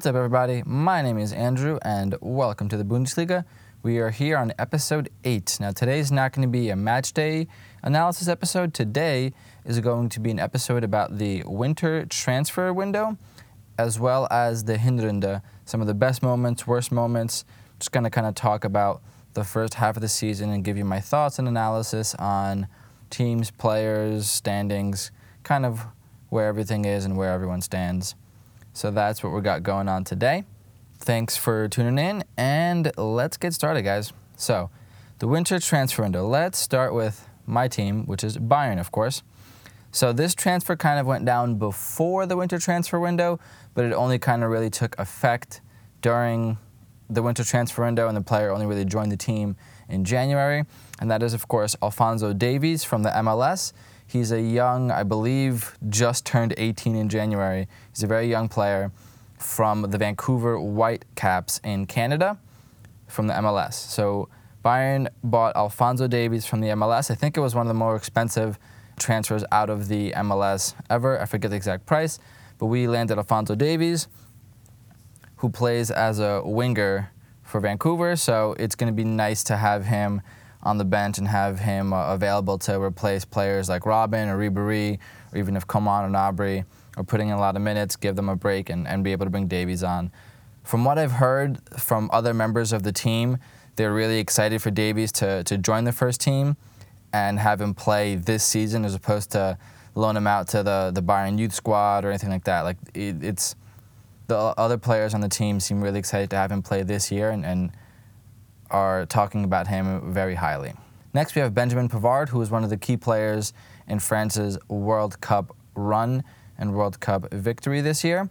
What's up, everybody? My name is Andrew, and welcome to the Bundesliga. We are here on episode 8. Now, today's not going to be a match day analysis episode. Today is going to be an episode about the winter transfer window, as well as the Hinrunde, some of the best moments, worst moments. Just going to kind of talk about the first half of the season and give you my thoughts and analysis on teams, players, standings, kind of where everything is and where everyone stands. So that's what we got going on today. Thanks for tuning in, and let's get started, guys. So, the winter transfer window. Let's start with my team, which is Bayern, of course. So, this transfer kind of went down before the winter transfer window, but it only kind of really took effect during the winter transfer window, and the player only really joined the team in January. And that is, of course, Alphonso Davies from the MLS. He's a young, I believe, just turned 18 in January. He's a very young player from the Vancouver Whitecaps in Canada from the MLS. So Bayern bought Alphonso Davies from the MLS. I think it was one of the more expensive transfers out of the MLS ever. I forget the exact price, but we landed Alphonso Davies, who plays as a winger for Vancouver. So it's going to be nice to have him on the bench and have him uh, available to replace players like Robben or Ribéry, or even if Coman and Gnabry are putting in a lot of minutes, give them a break and, and be able to bring Davies on. From what I've heard from other members of the team, they're really excited for Davies to, to join the first team and have him play this season as opposed to loan him out to the, the Bayern youth squad or anything like that. Like it, it's the other players on the team seem really excited to have him play this year and, and are talking about him very highly. Next, we have Benjamin Pavard, who is one of the key players in France's World Cup run and World Cup victory this year.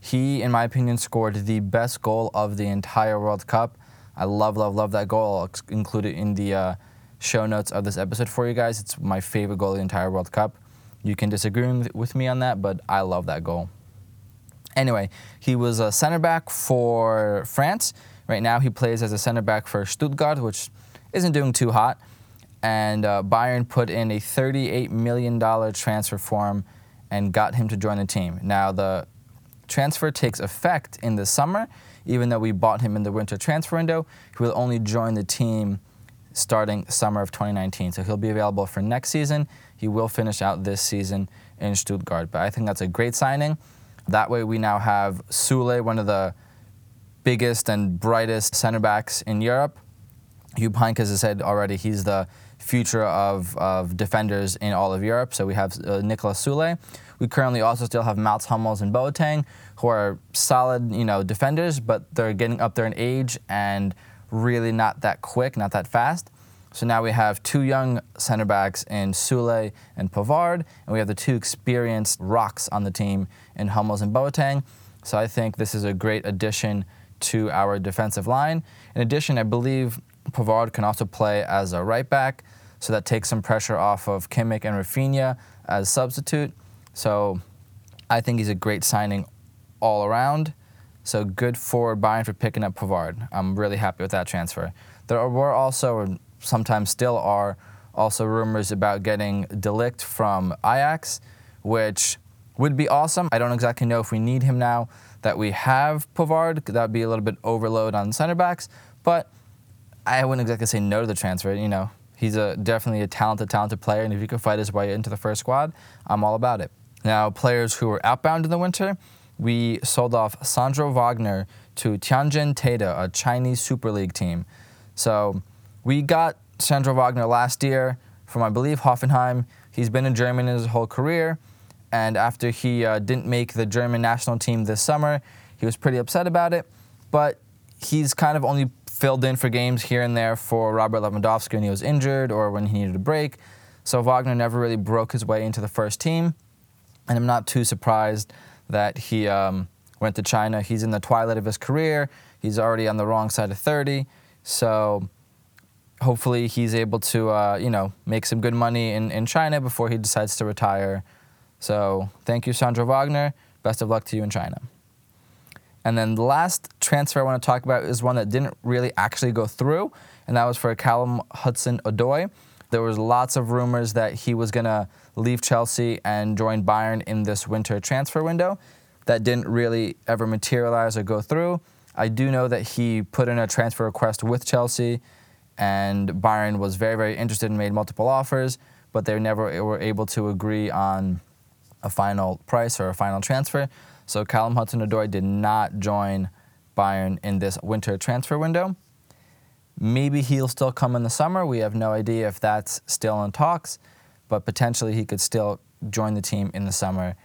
He, in my opinion, scored the best goal of the entire World Cup. I love, love, love that goal. I'll include it in the uh, show notes of this episode for you guys. It's my favorite goal of the entire World Cup. You can disagree with me on that, but I love that goal. Anyway, he was a center back for France Right now, he plays as a center back for Stuttgart, which isn't doing too hot. And uh, Bayern put in a $38 million transfer form and got him to join the team. Now, the transfer takes effect in the summer, even though we bought him in the winter transfer window. He will only join the team starting summer of 2019. So he'll be available for next season. He will finish out this season in Stuttgart. But I think that's a great signing. That way, we now have Sule, one of the biggest and brightest center backs in Europe. Jupp Heynckes has said already he's the future of, of defenders in all of Europe. So we have uh, Niklas Sule. We currently also still have Mats Hummels and Boateng, who are solid, you know, defenders, but they're getting up there in age and really not that quick, not that fast. So now we have two young center backs in Sule and Pavard, and we have the two experienced rocks on the team in Hummels and Boateng. So I think this is a great addition to our defensive line. In addition, I believe Pavard can also play as a right back, so that takes some pressure off of Kimmich and Rafinha as substitute. So I think he's a great signing all around. So good for Bayern for picking up Pavard. I'm really happy with that transfer. There were also, sometimes still are, also rumors about getting De Ligt from Ajax, which would be awesome. I don't exactly know if we need him now that we have Pavard. That would be a little bit overload on center backs, but I wouldn't exactly say no to the transfer. You know, he's a definitely a talented, talented player, and if he can fight his way into the first squad, I'm all about it. Now, players who were outbound in the winter, we sold off Sandro Wagner to Tianjin Teda, a Chinese Super League team. So we got Sandro Wagner last year from, I believe, Hoffenheim. He's been in Germany his whole career and after he uh, didn't make the German national team this summer, he was pretty upset about it. But he's kind of only filled in for games here and there for Robert Lewandowski when he was injured or when he needed a break. So Wagner never really broke his way into the first team. And I'm not too surprised that he um, went to China. He's in the twilight of his career. He's already on the wrong side of 30. So hopefully he's able to, uh, you know, make some good money in, in China before he decides to retire so thank you, Sandro Wagner. Best of luck to you in China. And then the last transfer I want to talk about is one that didn't really actually go through, and that was for Callum Hudson Odoi. There was lots of rumors that he was going to leave Chelsea and join Bayern in this winter transfer window. that didn't really ever materialize or go through. I do know that he put in a transfer request with Chelsea, and Bayern was very, very interested and made multiple offers, but they never were able to agree on a final price or a final transfer. So Callum Hudson-Odoi did not join Bayern in this winter transfer window. Maybe he'll still come in the summer. We have no idea if that's still in talks, but potentially he could still join the team in the summer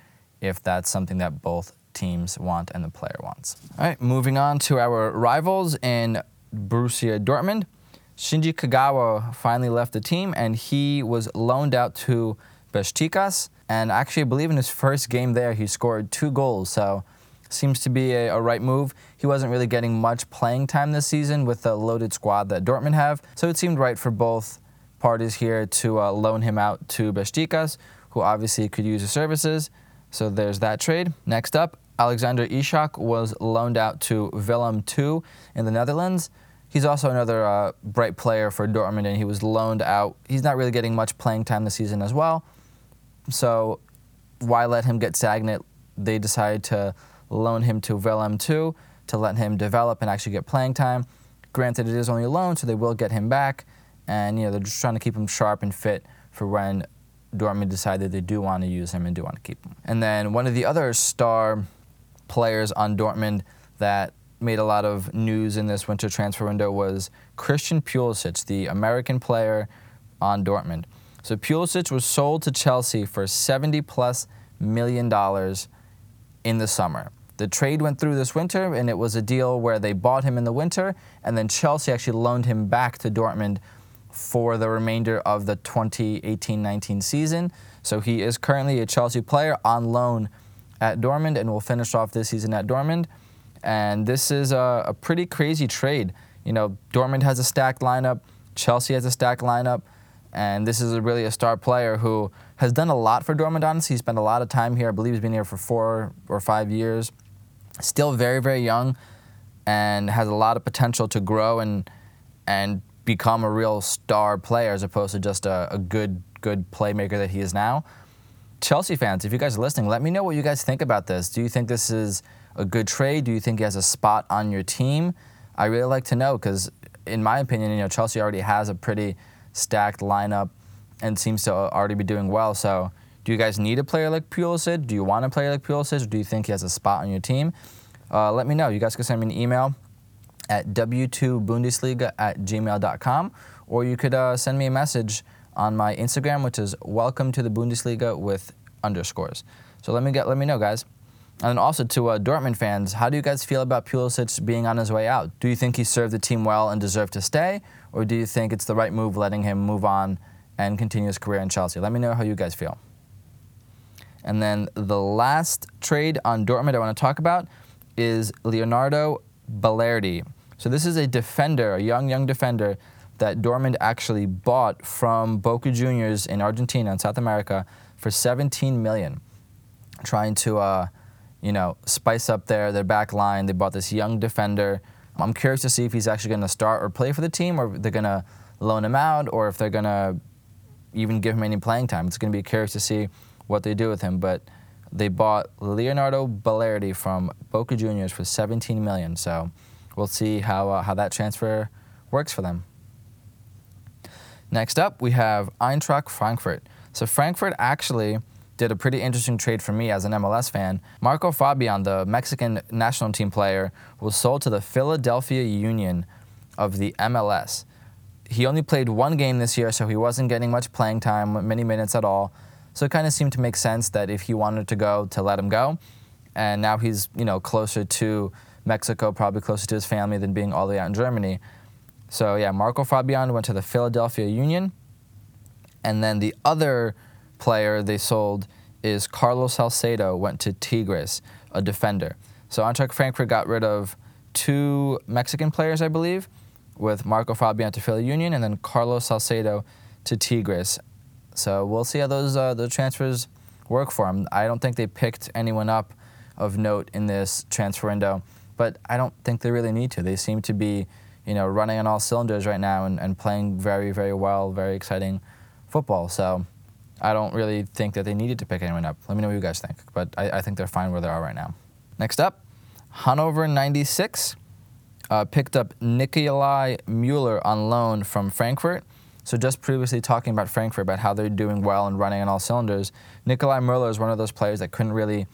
if that's something that both teams want and the player wants. All right, moving on to our rivals in Borussia Dortmund. Shinji Kagawa finally left the team and he was loaned out to Besiktas. And actually, I believe in his first game there, he scored two goals. So seems to be a, a, right move. He wasn't really getting much playing time this season with the loaded squad that Dortmund have. So it seemed right for both parties here to uh, loan him out to Besiktas, who obviously could use his services. So there's that trade. Next up, Alexander Isak was loaned out to Willem II in the Netherlands. He's also another uh, bright player for Dortmund, and he was loaned out. He's not really getting much playing time this season as well. So why let him get stagnant? They decided to loan him to Willem II to let him develop and actually get playing time. Granted, it is only a loan, so they will get him back. And you know they're just trying to keep him sharp and fit for when Dortmund decided they do want to use him and do want to keep him. And then one of the other star players on Dortmund that made a lot of news in this winter transfer window was Christian Pulisic, the American player on Dortmund. So Pulisic was sold to Chelsea for 70 plus million dollars in the summer. The trade went through this winter, and it was a deal where they bought him in the winter, and then Chelsea actually loaned him back to Dortmund for the remainder of the 2018 19 season. So he is currently a Chelsea player on loan at Dortmund and will finish off this season at Dortmund. And this is a, a pretty crazy trade. You know, Dortmund has a stacked lineup, Chelsea has a stacked lineup, and this is a really a star player who has done a lot for Dortmund, honestly. He spent a lot of time here. I believe he's been here for four or five years. Still very, very young and has a lot of potential to grow and and become a real star player as opposed to just a, a good good playmaker that he is now. Chelsea fans, if you guys are listening, let me know what you guys think about this. Do you think this is a good trade? Do you think he has a spot on your team? I really like to know because, in my opinion, you know Chelsea already has a pretty stacked lineup and seems to already be doing well. So, do you guys need a player like Pulisic? Do you want a player like Pulisic? Or do you think he has a spot on your team? Uh, let me know. You guys can send me an email at w2bundesliga at gmail.com, or you could uh, send me a message on my Instagram, which is welcome to the Bundesliga with underscores. So let me get let me know, guys. And then also to uh, Dortmund fans, how do you guys feel about Pulisic being on his way out? Do you think he served the team well and deserved to stay, or do you think it's the right move letting him move on and continue his career in Chelsea? Let me know how you guys feel. And then the last trade on Dortmund I want to talk about is Leonardo Balerdi. So this is a defender, a young, young defender that Dortmund actually bought from Boca Juniors in Argentina in South America for 17 million, trying to, uh, you know, spice up their their back line. They bought this young defender. I'm curious to see if he's actually going to start or play for the team, or they're going to loan him out, or if they're going to even give him any playing time. It's going to be curious to see what they do with him. But they bought Leonardo Balerdi from Boca Juniors for 17 million. So we'll see how uh, how that transfer works for them. Next up, we have Eintracht Frankfurt. So Frankfurt actually did a pretty interesting trade for me as an MLS fan. Marco Fabian, the Mexican national team player, was sold to the Philadelphia Union of the MLS. He only played one game this year, so he wasn't getting much playing time, many minutes at all. So it kind of seemed to make sense that if he wanted to go, to let him go. And now he's, you know, closer to Mexico, probably closer to his family than being all the way out in Germany. So yeah, Marco Fabian went to the Philadelphia Union, and then the other player they sold is Carlos Salcedo went to Tigres, a defender. So Eintracht Frankfurt got rid of two Mexican players, I believe, with Marco Fabian to Philly Union, and then Carlos Salcedo to Tigres. So we'll see how those uh, transfers work for him. I don't think they picked anyone up of note in this transfer window, but I don't think they really need to. They seem to be you know, running on all cylinders right now and, and playing very, very well, very exciting football. So I don't really think that they needed to pick anyone up. Let me know what you guys think. But I, I think they're fine where they are right now. Next up, Hanover 96 uh, picked up Nikolai Mueller on loan from Frankfurt. So just previously talking about Frankfurt, about how they're doing well and running on all cylinders, Nikolai Mueller is one of those players that couldn't really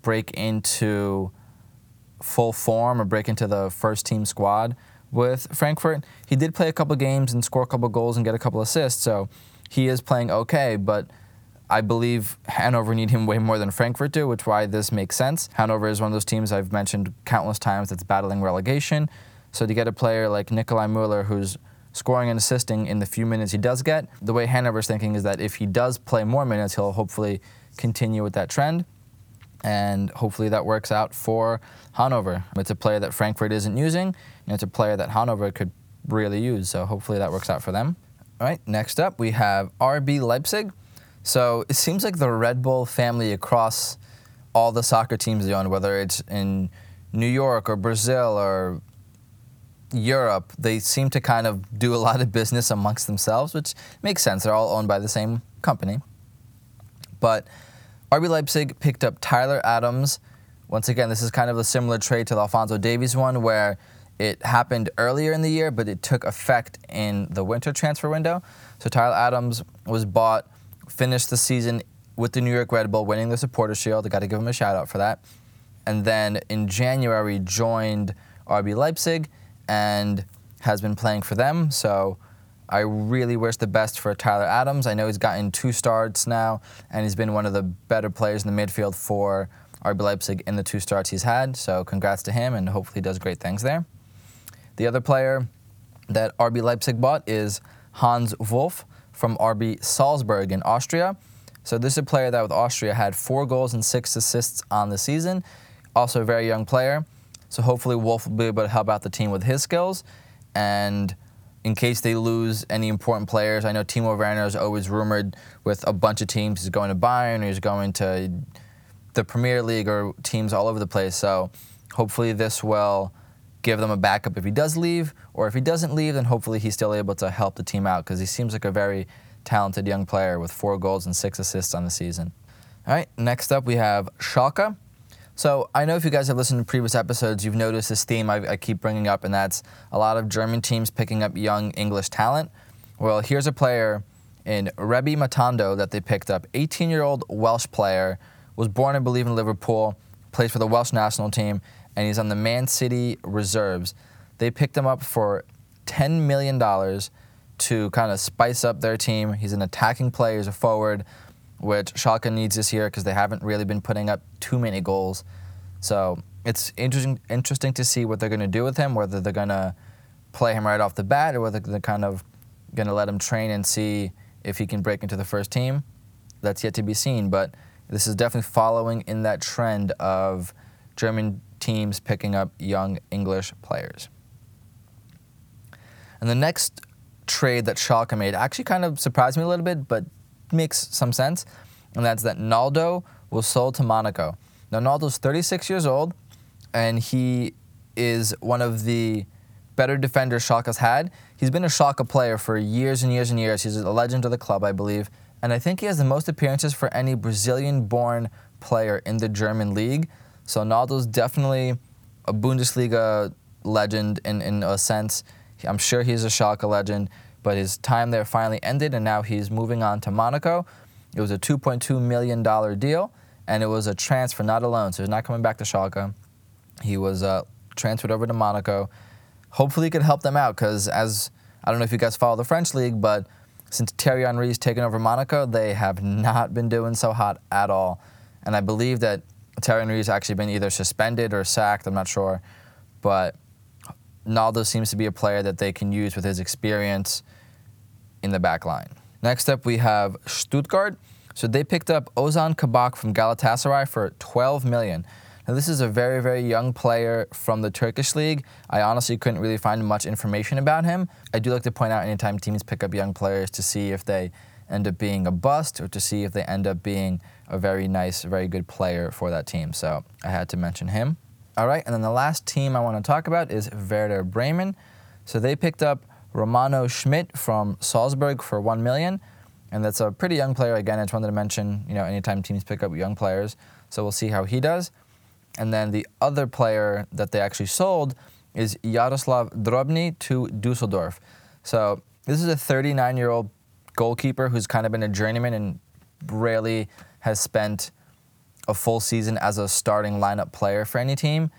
break into full form or break into the first team squad with Frankfurt. He did play a couple games and score a couple goals and get a couple assists, so he is playing okay, but I believe Hanover need him way more than Frankfurt do, which why this makes sense. Hanover is one of those teams I've mentioned countless times that's battling relegation. So to get a player like Nikolai Mueller who's scoring and assisting in the few minutes he does get, the way Hanover's thinking is that if he does play more minutes, he'll hopefully continue with that trend. And hopefully that works out for Hanover. It's a player that Frankfurt isn't using, and it's a player that Hanover could really use. So hopefully that works out for them. All right, next up we have RB Leipzig. So it seems like the Red Bull family across all the soccer teams they own, whether it's in New York or Brazil or Europe, they seem to kind of do a lot of business amongst themselves, which makes sense. They're all owned by the same company. But RB Leipzig picked up Tyler Adams. Once again, this is kind of a similar trade to the Alphonso Davies one, where it happened earlier in the year, but it took effect in the winter transfer window. So Tyler Adams was bought, finished the season with the New York Red Bull, winning the Supporter Shield. I got to give him a shout out for that. And then in January, joined RB Leipzig and has been playing for them. So I really wish the best for Tyler Adams. I know he's gotten two starts now, and he's been one of the better players in the midfield for RB Leipzig in the two starts he's had. So congrats to him, and hopefully he does great things there. The other player that RB Leipzig bought is Hannes Wolf from RB Salzburg in Austria. So this is a player that with Austria had four goals and six assists on the season. Also a very young player. So hopefully Wolf will be able to help out the team with his skills. And in case they lose any important players. I know Timo Werner is always rumored with a bunch of teams. He's going to Bayern or he's going to the Premier League or teams all over the place. So hopefully this will give them a backup if he does leave, or if he doesn't leave, then hopefully he's still able to help the team out because he seems like a very talented young player with four goals and six assists on the season. All right, next up we have Schalke. So I know if you guys have listened to previous episodes, you've noticed this theme I, I, keep bringing up, and that's a lot of German teams picking up young English talent. Well, here's a player in Rabbi Matondo that they picked up. 18-year-old Welsh player, was born, I believe, in Liverpool, plays for the Welsh national team, and he's on the Man City reserves. They picked him up for $10 million to kind of spice up their team. He's an attacking player, he's a forward which Schalke needs this year because they haven't really been putting up too many goals. So it's interesting interesting to see what they're going to do with him, whether they're going to play him right off the bat or whether they're kind of going to let him train and see if he can break into the first team. That's yet to be seen, but this is definitely following in that trend of German teams picking up young English players. And the next trade that Schalke made actually kind of surprised me a little bit, but makes some sense, and that's that Naldo was sold to Monaco. Now, Naldo's 36 years old, and he is one of the better defenders Schalke's had. He's been a Schalke player for years and years and years. He's a legend of the club, I believe. And I think he has the most appearances for any Brazilian born player in the German league. So Naldo's definitely a Bundesliga legend in, in a sense. I'm sure he's a Schalke legend but his time there finally ended, and now he's moving on to Monaco. It was a $2.2 million deal, and it was a transfer, not a loan, so he's not coming back to Schalke. He was uh, transferred over to Monaco. Hopefully, he could help them out, because as I don't know if you guys follow the French league, but since Thierry Henry's taken over Monaco, they have not been doing so hot at all. And I believe that Thierry Henry's actually been either suspended or sacked, I'm not sure. But Naldo seems to be a player that they can use with his experience in the back line. Next up, we have Stuttgart. So they picked up Ozan Kabak from Galatasaray for 12 million. Now this is a very, very young player from the Turkish league. I honestly couldn't really find much information about him. I do like to point out anytime teams pick up young players to see if they end up being a bust or to see if they end up being a very nice, very good player for that team. So I had to mention him. All right, and then the last team I want to talk about is Werder Bremen. So they picked up Romano Schmidt from Salzburg for one million, and that's a pretty young player. Again, I just wanted to mention, you know, anytime teams pick up young players, so we'll see how he does. And then the other player that they actually sold is Yaroslav Drobny to Dusseldorf. So this is a 39 year old goalkeeper who's kind of been a journeyman and rarely has spent a full season as a starting lineup player for any team.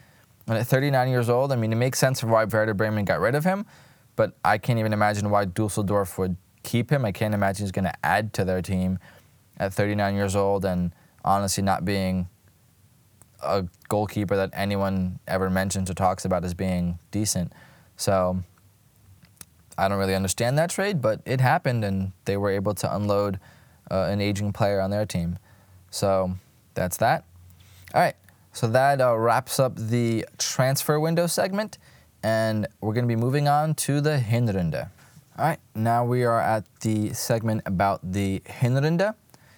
And at 39 years old, I mean, it makes sense for why Werder Bremen got rid of him, but I can't even imagine why Dusseldorf would keep him. I can't imagine he's going to add to their team at 39 years old and honestly not being a goalkeeper that anyone ever mentions or talks about as being decent. So I don't really understand that trade, but it happened and they were able to unload uh, an aging player on their team. So that's that. All right, so that uh, wraps up the transfer window segment, and we're going to be moving on to the Hinrunde. All right, now we are at the segment about the Hinrunde.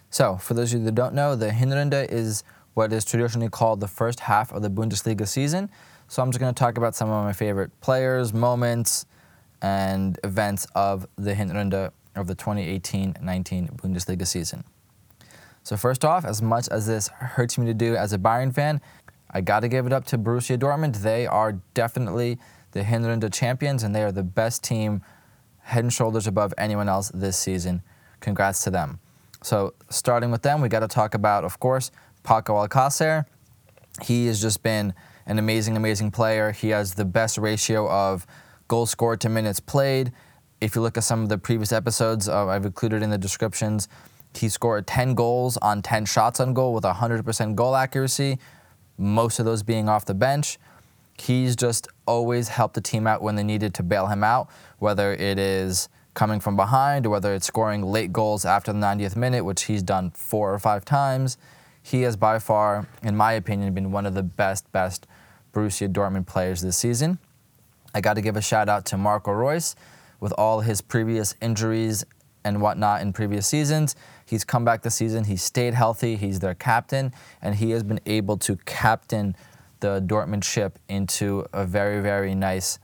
So, for those of you that don't know, the Hinrunde is what is traditionally called the first half of the Bundesliga season. So, I'm just going to talk about some of my favorite players, moments, and events of the Hinrunde of the 2018 19 Bundesliga season. So, first off, as much as this hurts me to do as a Bayern fan, I got to give it up to Borussia Dortmund. They are definitely the Hinrunde champions, and they are the best team head and shoulders above anyone else this season. Congrats to them. So, starting with them, we got to talk about, of course, Paco Alcacer. He has just been an amazing, amazing player. He has the best ratio of goals scored to minutes played. If you look at some of the previous episodes, uh, I've included in the descriptions, he scored 10 goals on 10 shots on goal with 100% goal accuracy, most of those being off the bench. He's just always helped the team out when they needed to bail him out, whether it is coming from behind or whether it's scoring late goals after the 90th minute, which he's done four or five times. He has by far, in my opinion, been one of the best, best Borussia Dortmund players this season. I got to give a shout out to Marco Reus with all his previous injuries and whatnot in previous seasons. He's come back this season. He stayed healthy. He's their captain, and he has been able to captain the Dortmund ship into a very, very nice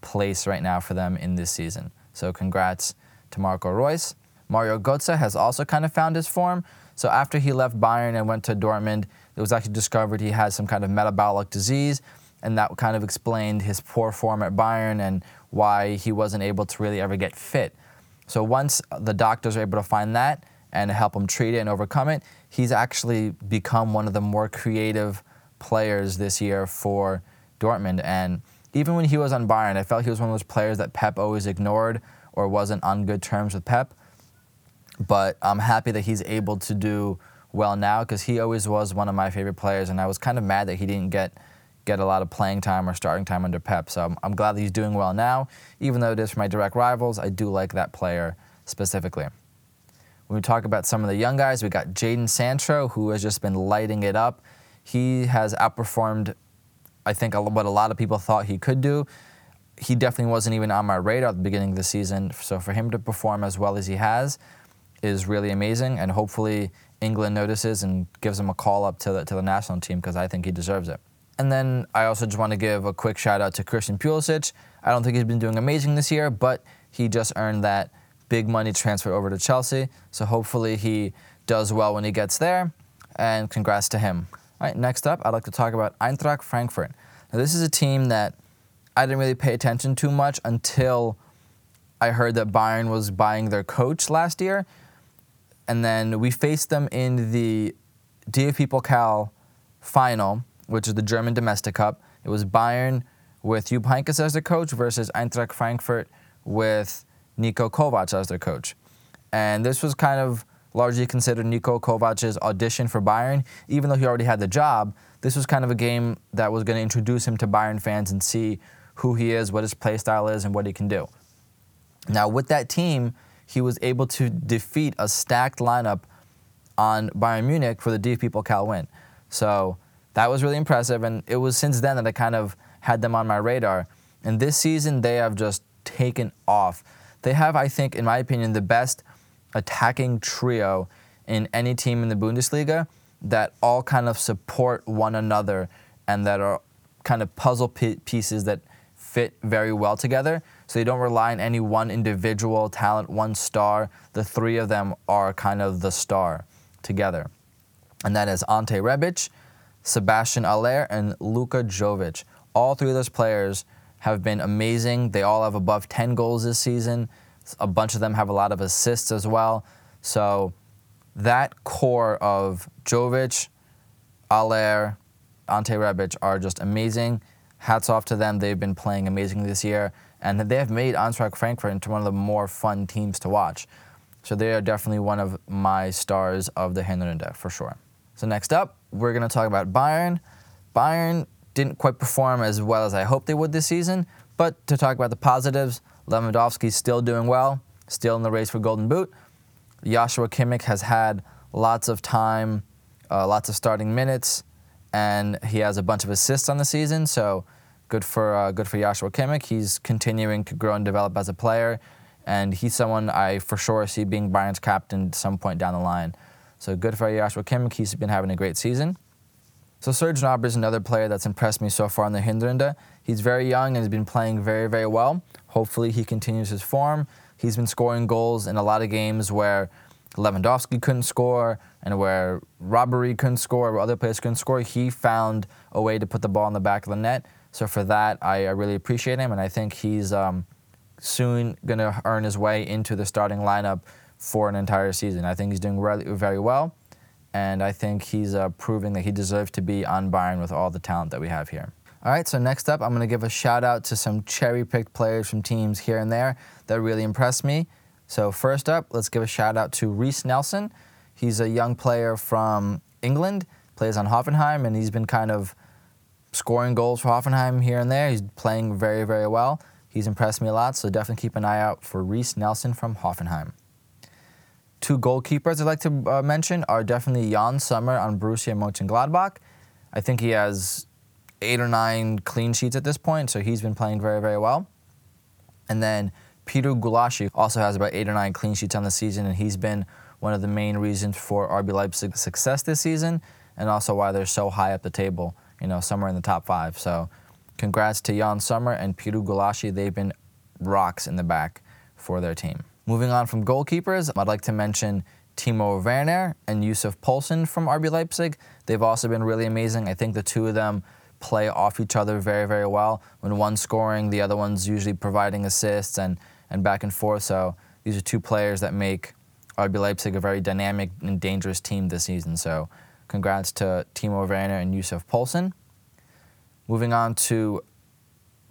place right now for them in this season. So congrats to Marco Reus. Mario Götze has also kind of found his form. So after he left Bayern and went to Dortmund, it was actually discovered he had some kind of metabolic disease, and that kind of explained his poor form at Bayern and why he wasn't able to really ever get fit. So once the doctors are able to find that and help him treat it and overcome it, he's actually become one of the more creative players this year for Dortmund. And even when he was on Bayern, I felt he was one of those players that Pep always ignored or wasn't on good terms with Pep. But I'm happy that he's able to do well now because he always was one of my favorite players, and I was kind of mad that he didn't get get a lot of playing time or starting time under Pep. So I'm, I'm glad that he's doing well now. Even though it is for my direct rivals, I do like that player specifically. When we talk about some of the young guys, we got Jadon Sancho, who has just been lighting it up he has outperformed, I think, what a lot of people thought he could do. He definitely wasn't even on my radar at the beginning of the season. So for him to perform as well as he has is really amazing. And hopefully England notices and gives him a call up to the, to the national team because I think he deserves it. And then I also just want to give a quick shout out to Christian Pulisic. I don't think he's been doing amazing this year, but he just earned that big money transfer over to Chelsea. So hopefully he does well when he gets there. And congrats to him. All right, next up, I'd like to talk about Eintracht Frankfurt. Now, this is a team that I didn't really pay attention to much until I heard that Bayern was buying their coach last year. And then we faced them in the DFB Pokal final, which is the German Domestic Cup. It was Bayern with Jupp Heynckes as their coach versus Eintracht Frankfurt with Niko Kovac as their coach. And this was kind of largely considered Niko Kovac's audition for Bayern. Even though he already had the job, this was kind of a game that was going to introduce him to Bayern fans and see who he is, what his play style is, and what he can do. Now, with that team, he was able to defeat a stacked lineup on Bayern Munich for the DFB Pokal win. So that was really impressive, and it was since then that I kind of had them on my radar. And this season, they have just taken off. They have, I think, in my opinion, the best attacking trio in any team in the Bundesliga that all kind of support one another and that are kind of puzzle pieces that fit very well together. So you don't rely on any one individual talent, one star. The three of them are kind of the star together. And that is Ante Rebic, Sebastian Haller, and Luka Jovic. All three of those players have been amazing. They all have above 10 goals this season. A bunch of them have a lot of assists as well. So that core of Jovic, Haller, Ante Rebic are just amazing. Hats off to them. They've been playing amazingly this year, and they have made Eintracht Frankfurt into one of the more fun teams to watch. So they are definitely one of my stars of the Hinrunde for sure. So next up, we're going to talk about Bayern. Bayern didn't quite perform as well as I hoped they would this season, but to talk about the positives, Lewandowski's still doing well, still in the race for Golden Boot. Joshua Kimmich has had lots of time, uh, lots of starting minutes, and he has a bunch of assists on the season. So good for uh, good for Joshua Kimmich. He's continuing to grow and develop as a player, and he's someone I for sure see being Bayern's captain at some point down the line. So good for Joshua Kimmich. He's been having a great season. So Serge Gnabry is another player that's impressed me so far in the Hinrunde. He's very young and has been playing very, very well. Hopefully he continues his form. He's been scoring goals in a lot of games where Lewandowski couldn't score and where Ribéry couldn't score, where other players couldn't score. He found a way to put the ball in the back of the net. So for that, I, I really appreciate him, and I think he's um, soon going to earn his way into the starting lineup for an entire season. I think he's doing really, very well, and I think he's uh, proving that he deserves to be on Bayern with all the talent that we have here. All right, so next up, I'm going to give a shout out to some cherry picked players from teams here and there that really impressed me. So, first up, let's give a shout out to Reiss Nelson. He's a young player from England, plays on Hoffenheim, and he's been kind of scoring goals for Hoffenheim here and there. He's playing very, very well. He's impressed me a lot, so definitely keep an eye out for Reiss Nelson from Hoffenheim. Two goalkeepers I'd like to uh, mention are definitely Yann Sommer on Borussia Mönchengladbach. I think he has eight or nine clean sheets at this point, so he's been playing very, very well. And then Peter Gulácsi also has about eight or nine clean sheets on the season, and he's been one of the main reasons for RB Leipzig's success this season, and also why they're so high up the table, you know, somewhere in the top five. So, congrats to Yann Sommer and Peter Gulácsi. They've been rocks in the back for their team. Moving on from goalkeepers, I'd like to mention Timo Werner and Yussuf Poulsen from RB Leipzig. They've also been really amazing. I think the two of them play off each other very, very well. When one's scoring, the other one's usually providing assists and and back and forth. So these are two players that make RB Leipzig a very dynamic and dangerous team this season. So congrats to Timo Werner and Yussuf Poulsen. Moving on to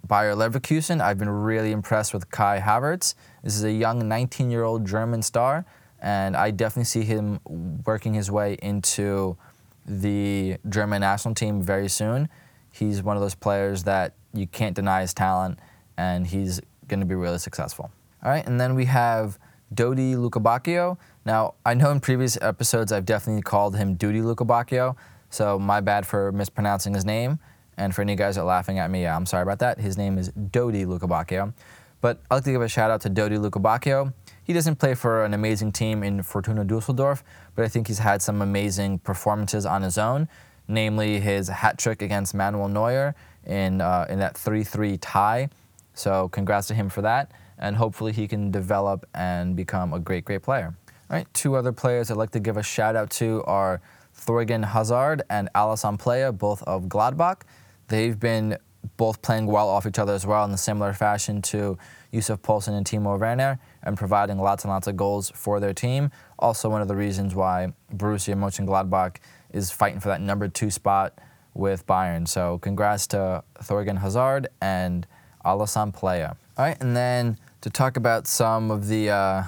Bayer Leverkusen, I've been really impressed with Kai Havertz. This is a young 19-year-old German star, and I definitely see him working his way into the German national team very soon. He's one of those players that you can't deny his talent, and he's going to be really successful. All right, and then we have Dodi Lukebakio. Now, I know in previous episodes I've definitely called him Duty Lukebakio, so my bad for mispronouncing his name. And for any guys that are laughing at me, yeah, I'm sorry about that. His name is Dodi Lukebakio. But I'd like to give a shout out to Dodi Lukebakio. He doesn't play for an amazing team in Fortuna Dusseldorf, but I think he's had some amazing performances on his own, namely his hat trick against Manuel Neuer in, uh, in that 3 3 tie so congrats to him for that, and hopefully he can develop and become a great, great player. All right, two other players I'd like to give a shout out to are Thorgan Hazard and Alassane Plea, both of Gladbach. They've been both playing well off each other as well in a similar fashion to Yussuf Poulsen and Timo Werner and providing lots and lots of goals for their team. Also, one of the reasons why Borussia Mönchengladbach is fighting for that number two spot with Bayern. So, congrats to Thorgan Hazard and Alassane Plea. All right, and then to talk about some of the uh,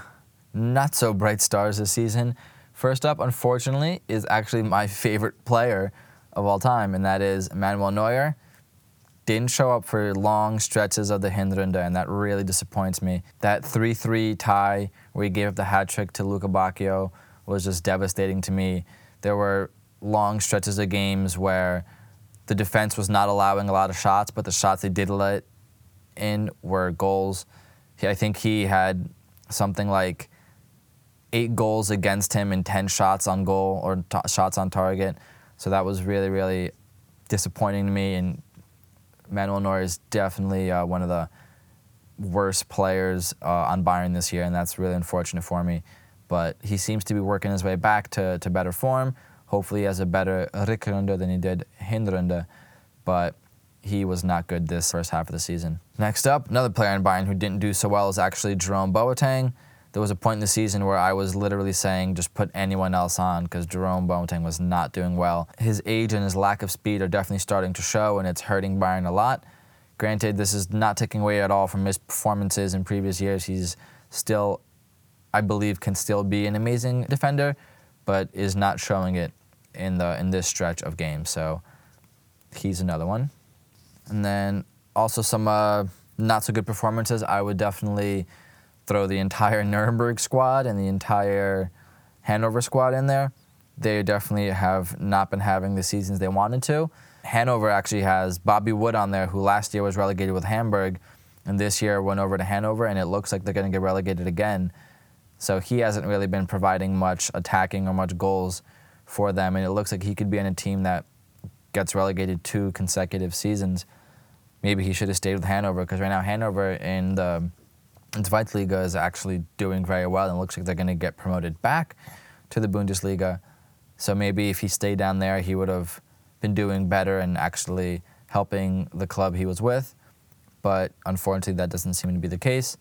not so bright stars this season, first up, unfortunately, is actually my favorite player of all time, and that is Manuel Neuer. Didn't show up for long stretches of the Hinrunde, and that really disappoints me. That 3 3 tie where he gave up the hat trick to Lukebakio was just devastating to me. There were long stretches of games where the defense was not allowing a lot of shots, but the shots they did let in were goals. I think he had something like eight goals against him and 10 shots on goal or t- shots on target. So that was really, really disappointing to me. And Manuel Neuer is definitely uh, one of the worst players uh, on Bayern this year, and that's really unfortunate for me. But he seems to be working his way back to, to better form. Hopefully, he has a better Rückrunde than he did Hinrunde, but he was not good this first half of the season. Next up, another player in Bayern who didn't do so well is actually Jerome Boateng. There was a point in the season where I was literally saying just put anyone else on because Jerome Boateng was not doing well. His age and his lack of speed are definitely starting to show, and it's hurting Bayern a lot. Granted, this is not taking away at all from his performances in previous years. He's still, I believe, can still be an amazing defender, but is not showing it in the in this stretch of games. So he's another one. And then also some uh, not so good performances. I would definitely throw the entire Nuremberg squad and the entire Hanover squad in there. They definitely have not been having the seasons they wanted to. Hanover actually has Bobby Wood on there, who last year was relegated with Hamburg, and this year went over to Hanover, and it looks like they're going to get relegated again. So he hasn't really been providing much attacking or much goals for them, and it looks like he could be in a team that gets relegated two consecutive seasons. Maybe he should have stayed with Hanover because right now Hanover in the Zweitliga is actually doing very well, and looks like they're going to get promoted back to the Bundesliga. So maybe if he stayed down there, he would have been doing better and actually helping the club he was with. But unfortunately, that doesn't seem to be the case.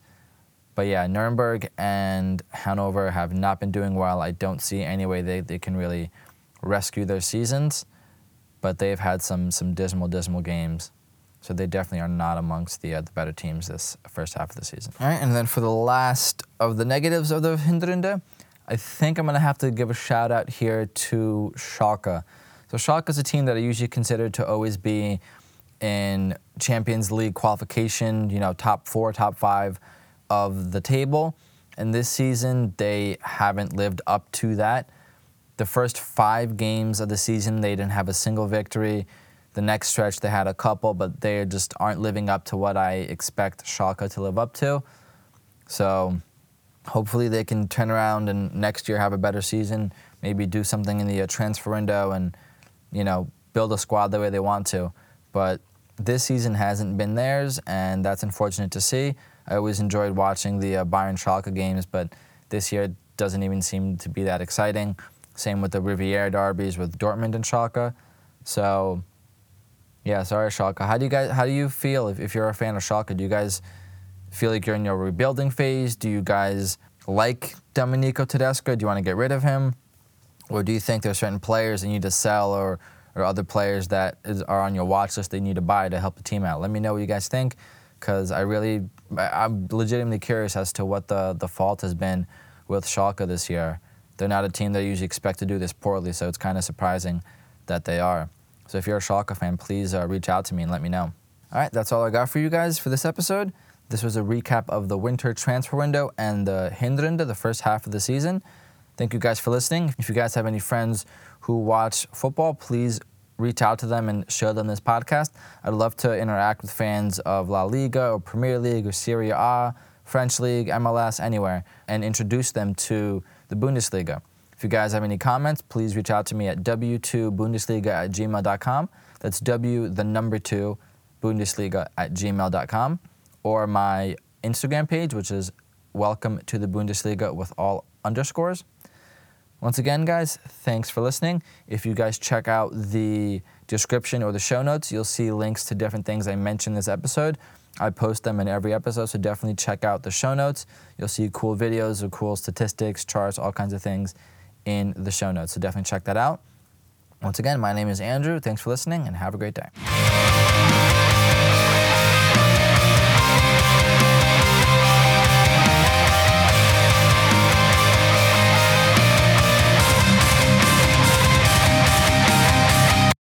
But yeah, Nuremberg and Hanover have not been doing well. I don't see any way they, they can really rescue their seasons. But they've had some, some dismal, dismal games. So they definitely are not amongst the, uh, the better teams this first half of the season. All right, and then for the last of the negatives of the Hinrunde, I think I'm going to have to give a shout out here to Schalke. So Schalke is a team that I usually consider to always be in Champions League qualification, you know, top four, top five of the table. And this season, they haven't lived up to that. The first five games of the season, they didn't have a single victory. The next stretch, they had a couple, but they just aren't living up to what I expect Schalke to live up to. So hopefully they can turn around and next year have a better season, maybe do something in the uh, transfer window and you know, build a squad the way they want to. But this season hasn't been theirs, and that's unfortunate to see. I always enjoyed watching the uh, Bayern Schalke games, but this year doesn't even seem to be that exciting. Same with the Revier derbies with Dortmund and Schalke. So, yeah, sorry, Schalke. How do you guys? How do you feel if, if you're a fan of Schalke? Do you guys feel like you're in your rebuilding phase? Do you guys like Domenico Tedesco? Do you want to get rid of him? Or do you think there are certain players that you need to sell or, or other players that is, are on your watch list they need to buy to help the team out? Let me know what you guys think because I really, I'm legitimately curious as to what the, the fault has been with Schalke this year. They're not a team that I usually expect to do this poorly, so it's kind of surprising that they are. So if you're a Schalke fan, please uh, reach out to me and let me know. All right, that's all I got for you guys for this episode. This was a recap of the winter transfer window and the Hinrunde, the first half of the season. Thank you guys for listening. If you guys have any friends who watch football, please reach out to them and show them this podcast. I'd love to interact with fans of La Liga or Premier League or Serie A, French League, MLS, anywhere, and introduce them to the Bundesliga. If you guys have any comments, please reach out to me at w2bundesliga at gmail.com. That's w, the number two, Bundesliga at gmail.com. Or my Instagram page, which is welcome to the Bundesliga with all underscores. Once again, guys, thanks for listening. If you guys check out the description or the show notes, you'll see links to different things I mentioned this episode. I post them in every episode, so definitely check out the show notes. You'll see cool videos or cool statistics, charts, all kinds of things in the show notes. So definitely check that out. Once again, my name is Andrew. Thanks for listening and have a great day.